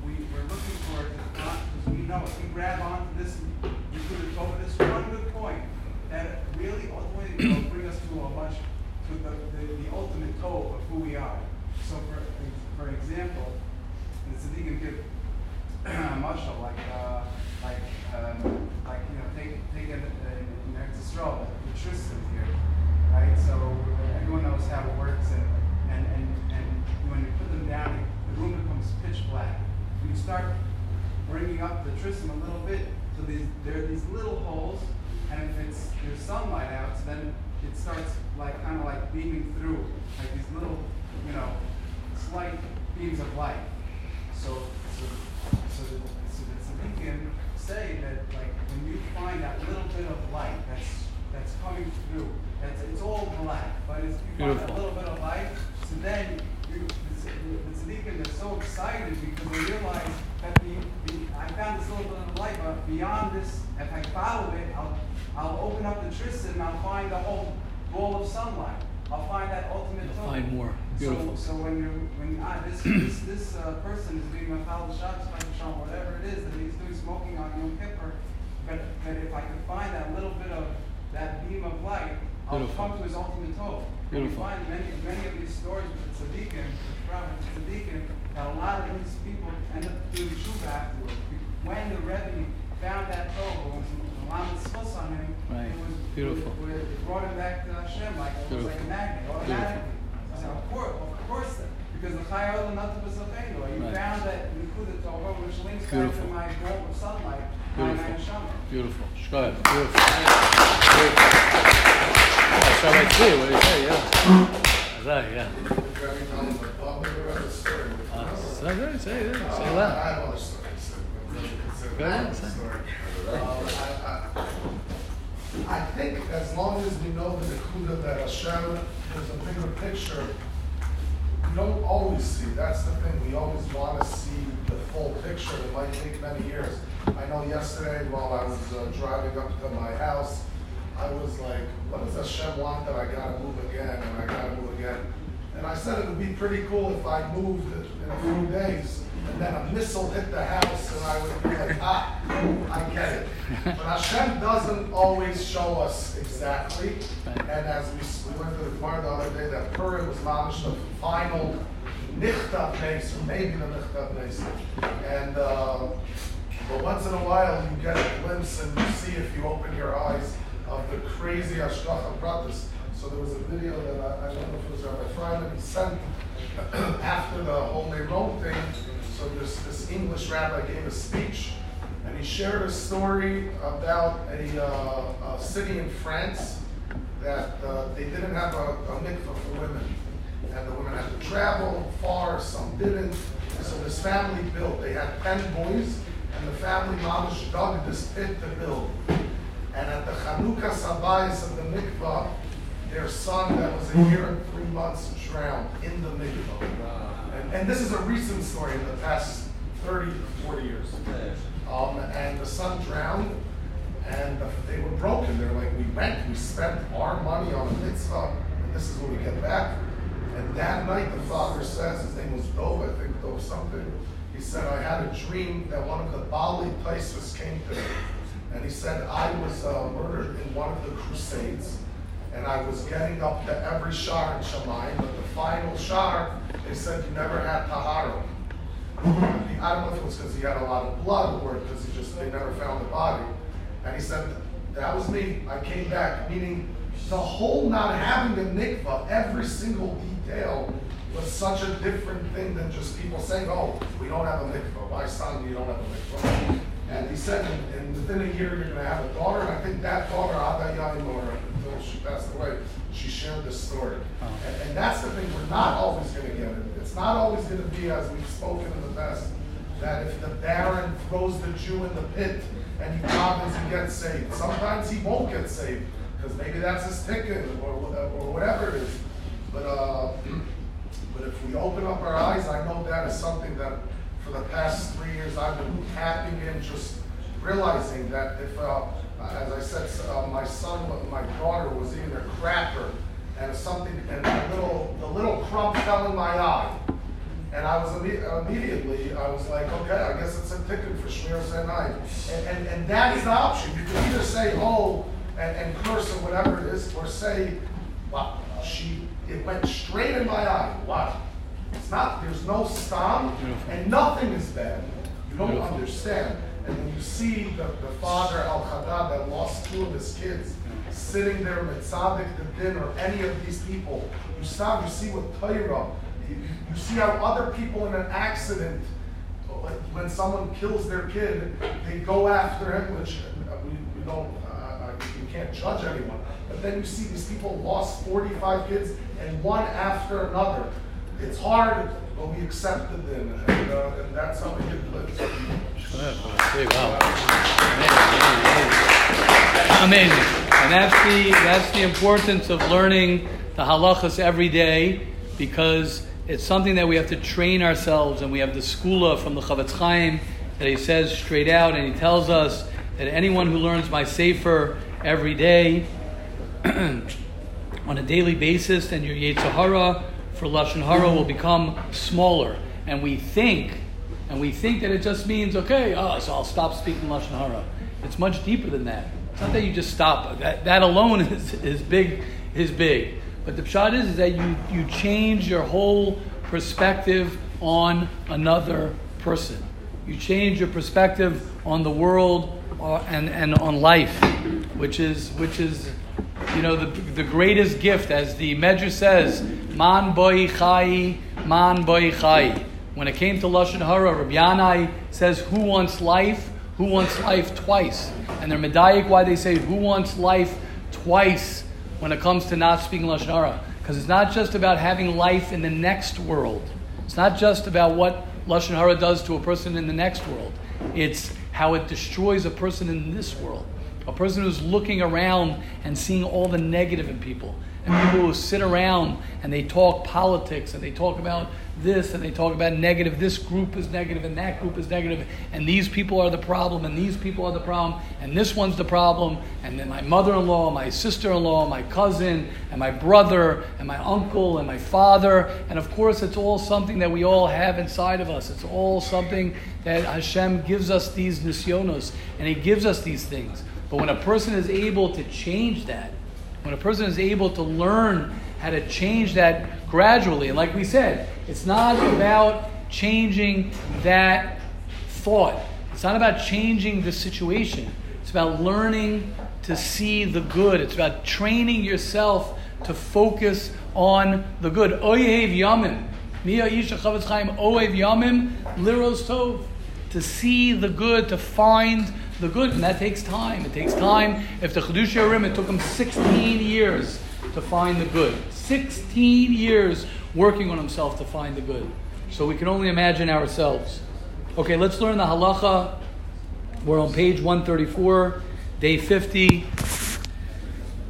We, we're looking for it because we know if we grab onto this nekuda tov, this one good point, that really ultimately will bring us to a much to the, the, the ultimate goal of who we are. So for for example, the tzaddikim give a mashal like uh, like um, like you know take take an in, in Eretz Yisrael, the Tristan here, right? So uh, everyone knows how it works, and and and, and when you put them down, the room becomes pitch black. When you start bringing up the Tristan a little bit, so these there are these little holes, and if it's there's sunlight out, so then it starts like kind of like beaming through, like these little, you know, slight beams of light. So so so the, so the can say that like when you find that little bit of light that's that's coming through, that's it's all black, but it's you find that Beautiful. little bit of light, so then you the, tzad- the tzaddikim are so excited because they realize that the, the I found this little bit of light, but beyond this, if I follow it, I'll I'll open up the tristan and I'll find the whole ball of sunlight. I'll find that ultimate You'll tone. find more. So, so when you ah, this this this uh, person is being a foul shot, shot, whatever it is that he's doing smoking on Yom Kippur, but but if I could find that little bit of that beam of light, I'll Beautiful. come to his ultimate goal. And Beautiful. find many, many of these stories with the tzaddikim, with prophets, tzaddikim, that a lot of these people end up doing tshuva afterwards. When the Rebbe found that when the Lamed Schus on him, Right. it was Beautiful. It, it brought him back to Hashem like it was like a magnet, automatically. Said, of course, of course, because the Chayot and Nata B'Safeinu, you Right. found that Nikuda Torah, which links back to Beautiful. my goal of sunlight, Beautiful. my neshama. Beautiful. Shkoyach. Beautiful. Beautiful. Oh, so see. What do you say? Yeah. Right, yeah. Uh. Say it. Say loud. Go ahead, say. I think as long as we know the Nakuda that Hashem is a bigger picture, don't always see. That's the thing. We always want to see the full picture. It might take many years. I know yesterday while I was uh, driving up to my house, I was like, what does Hashem want that I gotta move again and I gotta move again? And I said it would be pretty cool if I moved in a few days and then a missile hit the house and I would be like, ah, I get it. But Hashem doesn't always show us exactly. And as we, we went to the Gemara the other day, that Purim was mamish the final nichtav nes, or maybe the nichtav nes. And, uh, but once in a while, you get a glimpse and you see if you open your eyes of the crazy Hashgacha Pratis. So there was a video that I, I don't know if it was Rabbi Fryman, he sent after the whole Meron thing. So this, this English rabbi gave a speech and he shared a story about a, uh, a city in France that uh, they didn't have a, a mikvah for women. And the women had to travel far, some didn't. So this family built. They had 10 boys, and the family mamish dug this pit to build. And at the Chanukas HaBayis of the mikvah, their son that was a year and three months drowned in the mikvah. And, this is a recent story in the past 30 to 40 years. Um, and the son drowned, and the, they were broken. They're like, we went, we spent our money on a mitzvah, and this is what we get back. And that night, the father says, his name was Dov, I think Dov something. He said, I had a dream that one of the Bali places came to me. And he said, I was uh, murdered in one of the crusades. And I was getting up to every shar in Shamayim, but the final shar, they said you never had tahara. I don't know if it was because he had a lot of blood or because he just they never found the body. And he said that was me. I came back, meaning the whole not having a mikvah, every single detail was such a different thing than just people saying, "Oh, we don't have a mikvah. Why, son, you don't have a mikvah?" And he said, and, within a year, you're going to have a daughter. And I think that daughter, Ada Yaimor, until she passed away, she shared this story. And, and that's the thing, we're not always going to get it. It's not always going to be, as we've spoken in the past, that if the Baron throws the Jew in the pit and he comes and gets saved, sometimes he won't get saved because maybe that's his ticket or, or whatever it is. But, uh, but if we open up our eyes, I know that is something that for the past three years I've been tapping in, just realizing that if, uh, as I said, uh, my son, my daughter was eating a cracker and something, and the little, the little crumb fell in my eye. And I was imme- immediately, I was like, okay, I guess it's a ticket for Shmir Senai. And, and, and that is the option. You can either say, oh, and, and curse or whatever it is, or say, wow, she, it went straight in my eye. Wow. It's not, there's no stam, and nothing is bad. You don't Beautiful. understand. And when you see the, the father, Al Haddad, that lost two of his kids, sitting there with tzidduk hadin or any of these people, you stop, you see with Torah, you, you see how other people in an accident, when someone kills their kid, they go after him, which uh, we, we don't, uh, uh, we can't judge anyone. But then you see these people lost 45 kids and one after another. It's hard, but we accepted them, and, uh, and that's how we get lives. Wow. Amazing. And that's the that's the importance of learning the halachas every day because it's something that we have to train ourselves and we have the skula from the Chafetz Chaim that he says straight out and he tells us that anyone who learns my sefer every day on a daily basis, then your Yetzer Hara for Lashon Hara will become smaller. And we think, and we think that it just means, okay, oh, so I'll stop speaking Lashon Hara. It's much deeper than that. It's not that you just stop. That, that alone is, is big, is big. But the pshat is, is that you, you change your whole perspective on another person. You change your perspective on the world uh, and, and on life, which is, which is you know, the, the greatest gift, as the Medrash says, Man boi chai, man boi chai. When it came to Lashon Hara, Rabbi Yanai says, Who wants life? Who wants life twice? And they're medayik why they say, Who wants life twice when it comes to not speaking Lashon Hara? Because it's not just about having life in the next world. It's not just about what Lashon Hara does to a person in the next world. It's how it destroys a person in this world. A person who's looking around and seeing all the negative in people. And people who sit around and they talk politics and they talk about this and they talk about negative. This group is negative and that group is negative, and these people are the problem and these people are the problem and this one's the problem. And then my mother-in-law, my sister-in-law, my cousin, and my brother, and my uncle, and my father. And of course, it's all something that we all have inside of us. It's all something that Hashem gives us these nisyonos, and He gives us these things. But when a person is able to change that, when a person is able to learn how to change that gradually, and like we said, it's not about changing that thought. It's not about changing the situation. It's about learning to see the good. It's about training yourself to focus on the good. Oyev yamim. Mia isha chavetz chaim oyev yamim liros tov. To see the good, to find the good, and that takes time. It takes time. If the Chedush Rim, it took him 16 years to find the good. 16 years working on himself to find the good. So we can only imagine ourselves. Okay, let's learn the halacha. We're on page 134, day 50.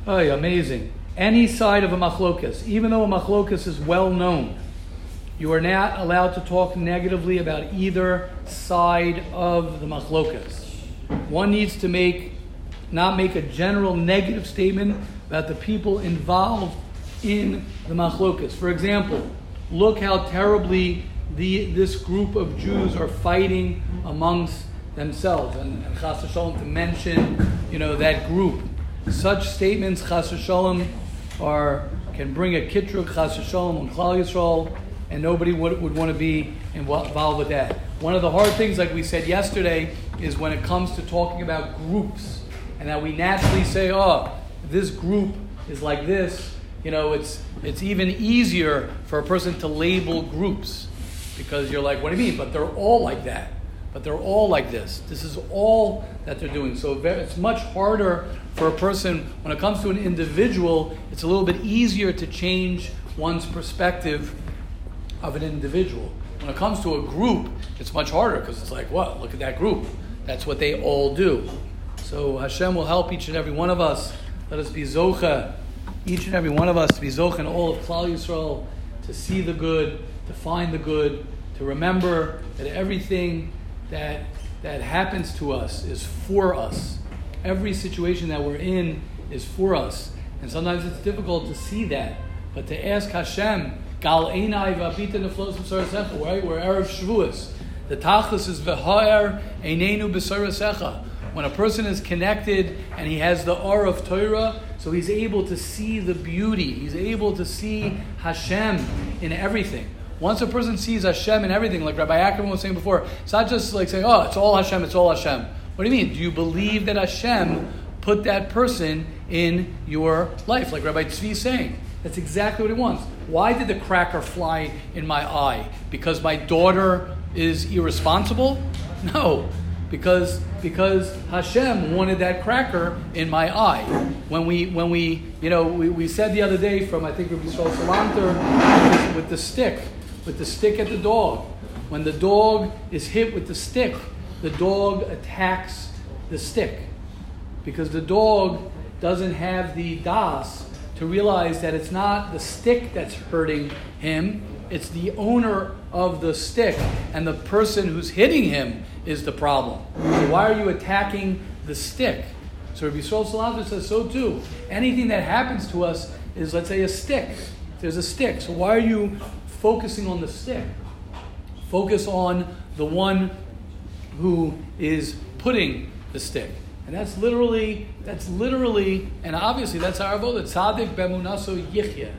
Oh, amazing. Any side of a machlokas, even though a machlokas is well known, you are not allowed to talk negatively about either side of the machlokas. One needs to make not make a general negative statement about the people involved in the machlokas. For example, look how terribly the, this group of Jews are fighting amongst themselves. And, and Chas Shalom to mention, you know, that group. Such statements, Chas Shalom, are can bring a kitruk Chas Shalom on Klal Yisrael, and nobody would, would want to be involved with that. One of the hard things, like we said yesterday, is when it comes to talking about groups, and that we naturally say, "Oh, this group is like this." You know, it's it's even easier for a person to label groups because you're like, "What do you mean?" But they're all like that. But they're all like this. This is all that they're doing. So it's much harder for a person when it comes to an individual. It's a little bit easier to change one's perspective of an individual. When it comes to a group, it's much harder because it's like, what? Look at that group. That's what they all do. So Hashem will help each and every one of us. Let us be zocha, each and every one of us to be zocha and all of Klal Yisrael, to see the good, to find the good, to remember that everything that that happens to us is for us. Every situation that we're in is for us. And sometimes it's difficult to see that. But to ask Hashem, Gal Einai Vapita Neflos right? We're Erev Shavuos. The tachlis is v'ha'er einenu b'sarasecha. When a person is connected and he has the aura of Torah, so he's able to see the beauty. He's able to see Hashem in everything. Once a person sees Hashem in everything, like Rabbi Ackerman was saying before, it's not just like saying, oh, it's all Hashem, it's all Hashem. What do you mean? Do you believe that Hashem put that person in your life? Like Rabbi Tzvi is saying. That's exactly what he wants. Why did the cracker fly in my eye? Because my daughter is irresponsible? No, because because Hashem wanted that cracker in my eye. When we when we you know we, we said the other day from I think Rabbi Yisrael Salanter with the stick with the stick at the dog. When the dog is hit with the stick, the dog attacks the stick because the dog doesn't have the das to realize that it's not the stick that's hurting him, it's the owner of the stick, and the person who's hitting him is the problem. So why are you attacking the stick? So Rabbi Yisrael Salanter says so too. Anything that happens to us is, let's say, a stick. There's a stick. So why are you focusing on the stick? Focus on the one who is putting the stick. And that's literally, that's literally, and obviously that's our vote. The tzaddik bemunaso yichya.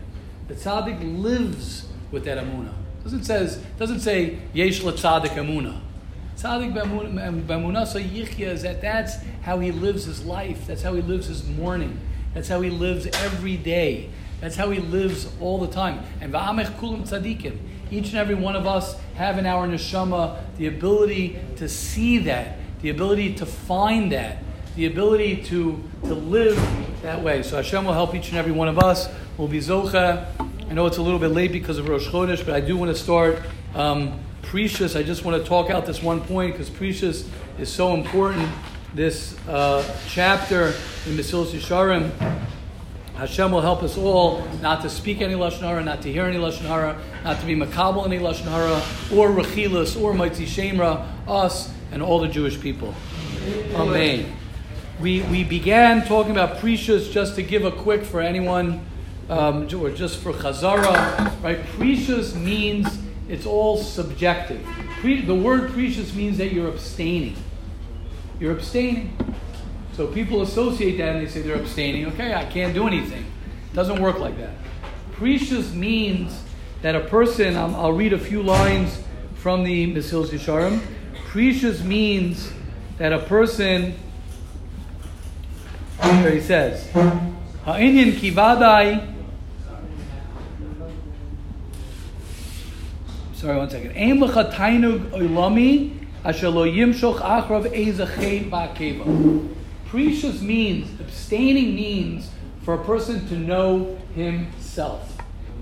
The tzaddik lives with that amuna. Doesn't says doesn't say yesh tzaddik amuna. Tzaddik bemunaso yichya is that that's how he lives his life. That's how he lives his morning. That's how he lives every day. That's how he lives all the time. And va'amech kulam tzaddikim. Each and every one of us have in our neshama the ability to see that, the ability to find that, the ability to, to live that way. So Hashem will help each and every one of us. We'll be Zocha. I know it's a little bit late because of Rosh Chodesh, but I do want to start um, Prishus. I just want to talk out this one point because Prishus is so important. This uh, chapter in Mesilas Yesharim, Hashem will help us all not to speak any Lashon Hara, not to hear any Lashon Hara, not to be makabel any Lashon Hara, or Rechilas, or Motzi Shem Ra, us, and all the Jewish people. Amen we, we began talking about Prishus just to give a quick for anyone, um, or just for Chazara, right? Prishus means it's all subjective. Pre, the word Prishus means that you're abstaining. You're abstaining. So people associate that and they say they're abstaining. Okay, I can't do anything. It doesn't work like that. Prishus means that a person, I'll, I'll read a few lines from the Mesilas Yesharim. Prishus means that a person here he says, Ha'inyan. Sorry, one second. Ein lecha tainug oilami yimshoch achrav ba'keva. Prishus means, abstaining means for a person to know himself.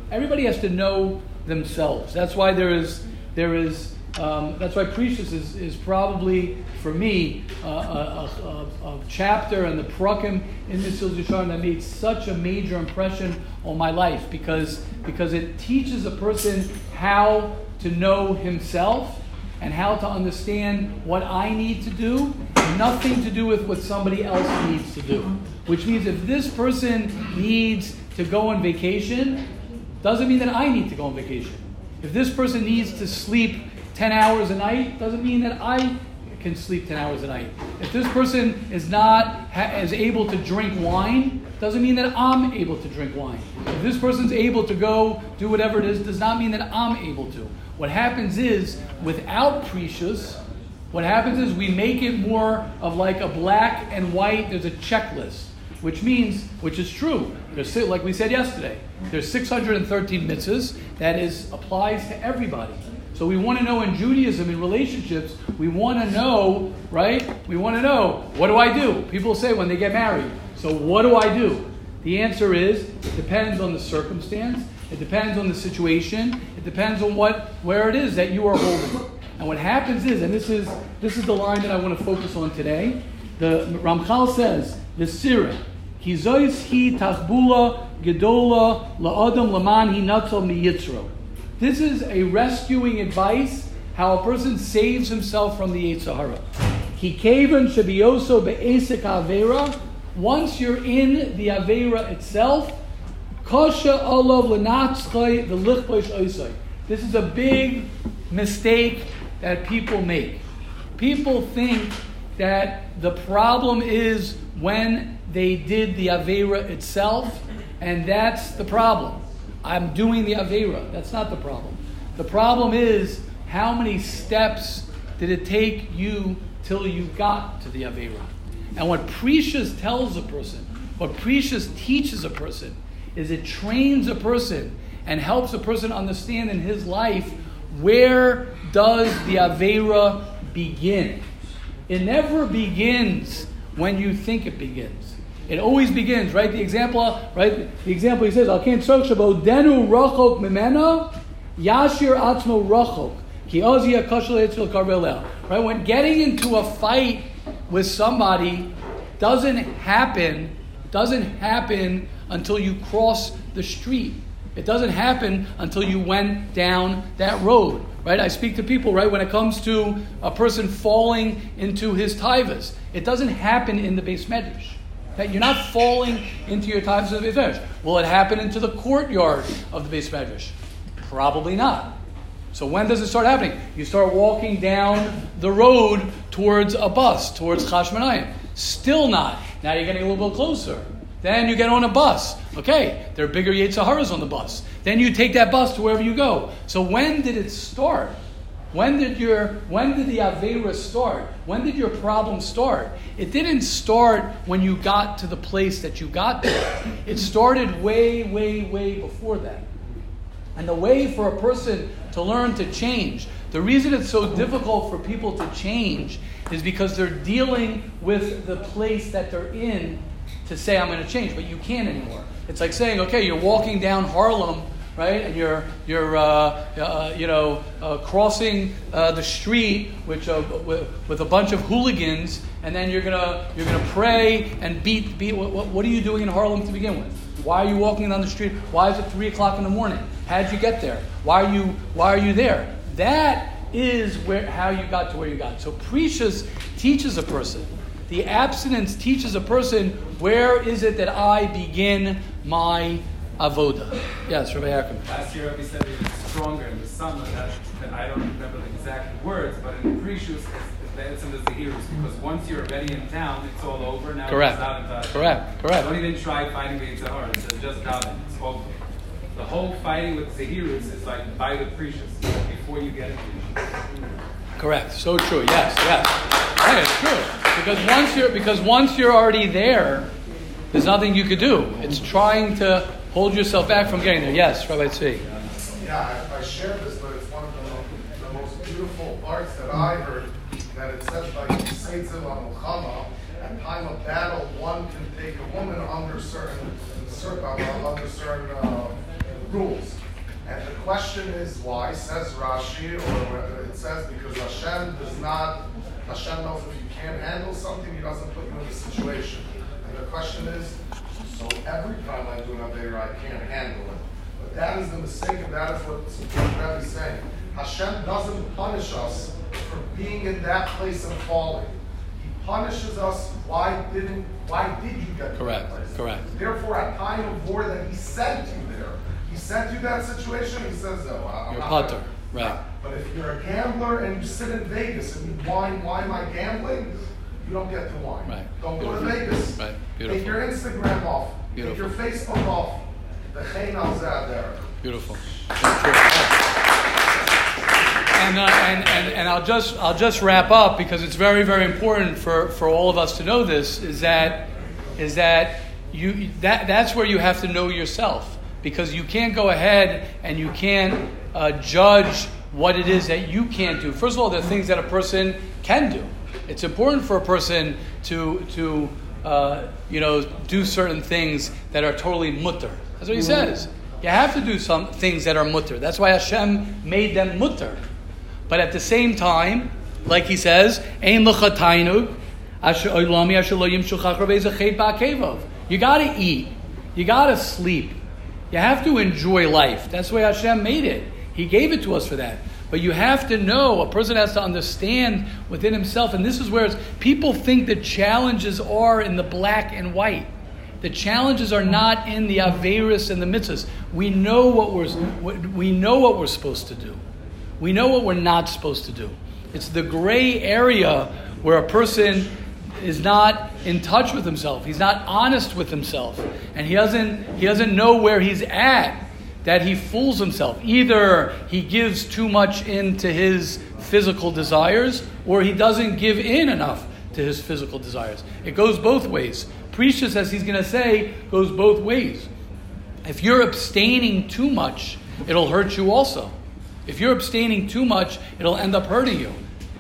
Everybody has to know themselves. That's why there is, there is um, that's why Prishus is, is probably, for me, uh, a, a, a, chapter and the Prakim in the Yisharim that made such a major impression on my life because, because it teaches a person how to know himself and how to understand what I need to do, nothing to do with what somebody else needs to do. Which means if this person needs to go on vacation, doesn't mean that I need to go on vacation. If this person needs to sleep 10 hours a night doesn't mean that I can sleep 10 hours a night. If this person is not is able to drink wine, doesn't mean that I'm able to drink wine. If this person's able to go do whatever it is, does not mean that I'm able to. What happens is, without Prishus, what happens is we make it more of like a black and white, there's a checklist, which means, which is true. There's, like we said yesterday, there's 613 mitzvahs that is applies to everybody. So we want to know in Judaism, in relationships, we want to know, right? We want to know, what do I do? People say when they get married, so what do I do? The answer is, it depends on the circumstance, it depends on the situation, it depends on what, where it is that you are holding. And what happens is, and this is, this is the line that I want to focus on today, the Ramchal says, the Sirah, Kizois hi tachbula gedola la'adam laman hi natzal mi yitzro. This is a rescuing advice how a person saves himself from the Yetzer Hara. Kikevan shabioso be'esek avera. Once you're in the avera itself, kosha olav the lichbosh oisai. This is a big mistake that people make. People think that the problem is when they did the avera itself, and that's the problem. I'm doing the Avera. That's not the problem. The problem is how many steps did it take you till you got to the Avera? And what Prishus tells a person, what Prishus teaches a person, is it trains a person and helps a person understand in his life where does the Avera begin? It never begins when you think it begins. It always begins, right? The example, right? The example he says, "Al ken shabo denu rachok mimena yashir atzmo rachok ki ozia kashal Right? When getting into a fight with somebody doesn't happen, doesn't happen until you cross the street. It doesn't happen until you went down that road. Right? I speak to people, right, when it comes to a person falling into his tivas. It doesn't happen in the beis medrash. That you're not falling into your times of the beis medrash. Will it happen into the courtyard of the beis medrash? Probably not. So when does it start happening? You start walking down the road towards a bus, towards Chashmonayim. Still not. Now you're getting a little bit closer. Then you get on a bus. Okay, there are bigger Yetzer Haras on the bus. Then you take that bus to wherever you go. So when did it start? When did your when did the Avera start? When did your problem start? It didn't start when you got to the place that you got there. It started way, way, way before that. And the way for a person to learn to change, the reason it's so difficult for people to change is because they're dealing with the place that they're in to say, I'm going to change, but you can't anymore. It's like saying, okay, you're walking down Harlem right? And you're you're uh, uh, you know uh, crossing uh, the street which with, with, a bunch of hooligans, and then you're gonna you're gonna pray and beat beat. What, what, are you doing in Harlem to begin with? Why are you walking down the street? Why is it three o'clock in the morning? How did you get there? Why are you why are you there? That is where how you got to where you got. So Prishus teaches a person. The abstinence teaches a person where is it that I begin my avoda. Yes, Rabbi Yaakov. Last year, Rabbi said it was stronger in the summer. That, that I don't remember the exact words, but in the Prishus, it's in the Zahirus, because once you're already in town, it's all over. Now correct. it's not in town. Correct, correct. Don't even try fighting with Yitzhahar. It's just daven. It's over. The whole fighting with Zahirus is like by the Prishus, before you get into Correct. So true. Yes, yes. Right, it's true. Because once you're because once you're already there, there's nothing you could do. It's trying to hold yourself back from getting there. Yes, Rabbi Tzvi. Yeah, I, I share this, but it's one of the, the most beautiful parts that I heard that it says by like Seitzil Mulchama, at time of battle, one can take a woman under certain, uh, under certain uh, rules. And the question is why, says Rashi, or it says because Hashem does not, Hashem knows if you can't handle something, He doesn't put you in the situation. And the question is, so every time I do an Aveira, I can't handle it. But that is the mistake, and that is what Rabbi is saying. Hashem doesn't punish us for being in that place and falling. He punishes us. Why didn't? Why did you get correct? Correct. Therefore, at time of war, that He sent you there. He sent you that situation. He says, "Oh, I'm you're putter, right?" But if you're a gambler and you sit in Vegas and you whine, "Why am I gambling?" You don't get to wine. Right. Don't go to Vegas. Right. Beautiful. Take your Instagram off. Beautiful. Take your Facebook off. The chainals out there. Beautiful. And, uh, and, and, and I'll just I'll just wrap up because it's very very important for, for all of us to know this is that is that you that that's where you have to know yourself because you can't go ahead and you can't uh, judge what it is that you can't do. First of all, there are things that a person can do. It's important for a person to, to uh, you know, do certain things that are totally mutter. That's what he says. You have to do some things that are mutter. That's why Hashem made them mutter. But at the same time, like he says, Ein you gotta eat. You gotta sleep. You have to enjoy life. That's the way Hashem made it. He gave it to us for that. But you have to know, a person has to understand within himself, and this is where people think the challenges are in the black and white. The challenges are not in the Averis and the Mitzvahs. We know what we're, we know what we're supposed to do. We know what we're not supposed to do. It's the gray area where a person is not in touch with himself. He's not honest with himself. And he doesn't, he doesn't know where he's at that he fools himself. Either he gives too much into his physical desires, or he doesn't give in enough to his physical desires. It goes both ways. Prishus, as he's going to say, goes both ways. If you're abstaining too much, it'll hurt you also. If you're abstaining too much, it'll end up hurting you.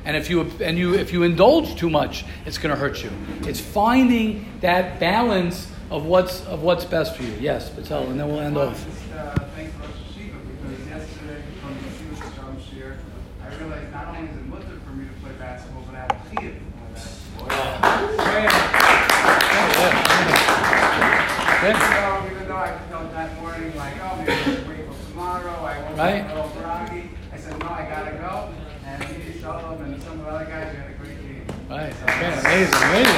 And if you and you if you indulge too much, it's going to hurt you. It's finding that balance of what's of what's best for you. Yes, Patel, and then we'll end off. Uh, even though I felt that morning like, oh, maybe I'll wait for tomorrow, I won't right. little groggy. I said, no, I gotta go. And he Shalom and some of the other guys, we had a great game. Right. Okay. Amazing. Amazing.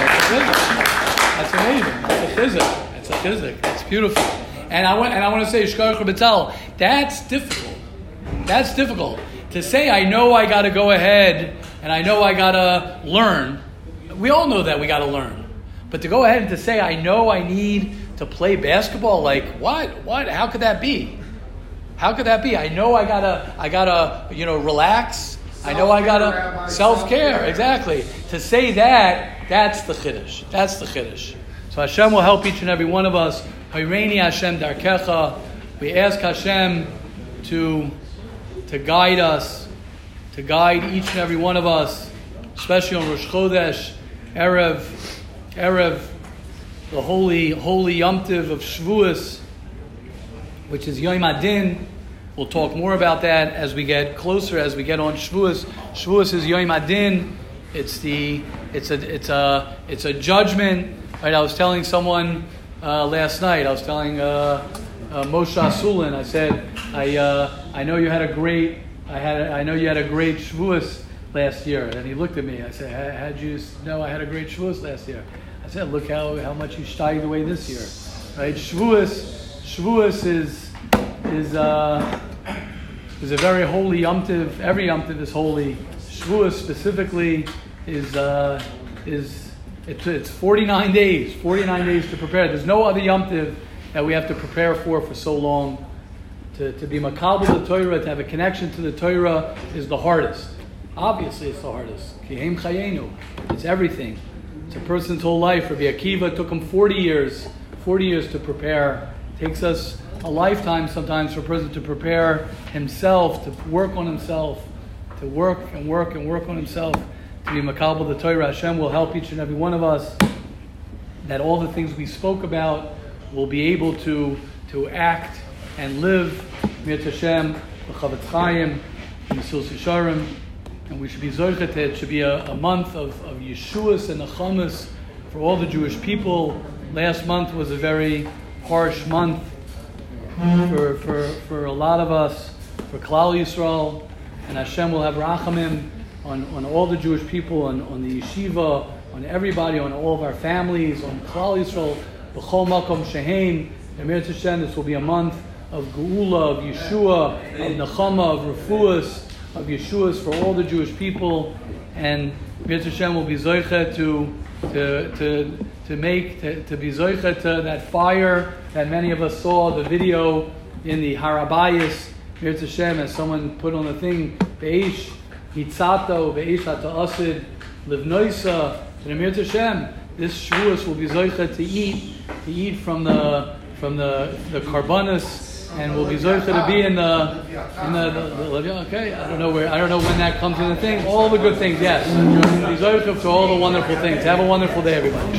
That's amazing. That's a physic. That's a physic. That's beautiful. And I want and I want to say Shkar Betel. That's difficult. That's difficult to say. I know I got to go ahead and I know I got to learn. We all know that we got to learn. But to go ahead and to say, I know I need to play basketball, like what? What? How could that be? How could that be? I know I gotta, I gotta, you know, relax. I know I gotta self care. self-care. Exactly. To say that, that's the chiddush. That's the chiddush. So Hashem will help each and every one of us. Hayreini Hashem darkecha. We ask Hashem to to guide us, to guide each and every one of us, especially on Rosh Chodesh, Erev, Erev, the holy holy Yom Tiv of Shavuos, which is Yom HaDin. We'll talk more about that as we get closer, as we get on Shavuos. Shavuos is Yom HaDin. It's the it's a it's a it's a judgment. Right? I was telling someone uh, last night. I was telling uh, uh, Moshe Asulin. I said I uh, I know you had a great I had I know you had a great Shavuos last year. And he looked at me. I said, "How- How'd you know I had a great Shavuos last year? I said, Look how, how much you steiged away this year. Right? Shavuos, Shavuos is is uh, is a very holy Yom Tiv. Every Yom Tiv is holy. Shavuos specifically is uh, is it's, it's 49 days. 49 days to prepare. There's no other Yom Tiv that we have to prepare for for so long. To, to be makabel the Torah, to have a connection to the Torah is the hardest. Obviously, it's the hardest. Kihem chayenu. It's everything. It's a person's whole life. Rabbi Akiva took him 40 years, 40 years to prepare. takes us a lifetime sometimes for a person to prepare himself, to work on himself, to work and work and work on himself, to be makabel the Torah. Hashem will help each and every one of us that all the things we spoke about will be able to, to act and live Mir Hashem, Chafetz Chaim, Mesilas Yesharim, and we should be Zorchet. It should be a, a month of, of Yeshuas and Achamas for all the Jewish people. Last month was a very harsh month for, for, for a lot of us, for Klal Yisrael, and Hashem will have rachamim on, on all the Jewish people, on, on the yeshiva, on everybody, on all of our families, on Klal Yisrael, b'chol makom shehein. Emir Hashem, this will be a month of Geula, of Yeshua, of Nechama, of Refuas, of Yeshuas for all the Jewish people, and Emir Hashem will be zoichet to to, to, to make, to, to be zoichet to that fire that many of us saw, the video in the Har HaBayis, Mirz Hashem, as someone put on the thing, Beish, Hitzato, Asid, Livnoisa, this Shavuos will be zoichet to eat, to eat from the, from the, the Karbanis, and will be zoichet to be in the, in the, the, the, okay, I don't know where, I don't know when that comes in the thing, all the good things, yes. Be to all the wonderful things. Have a wonderful day, everybody.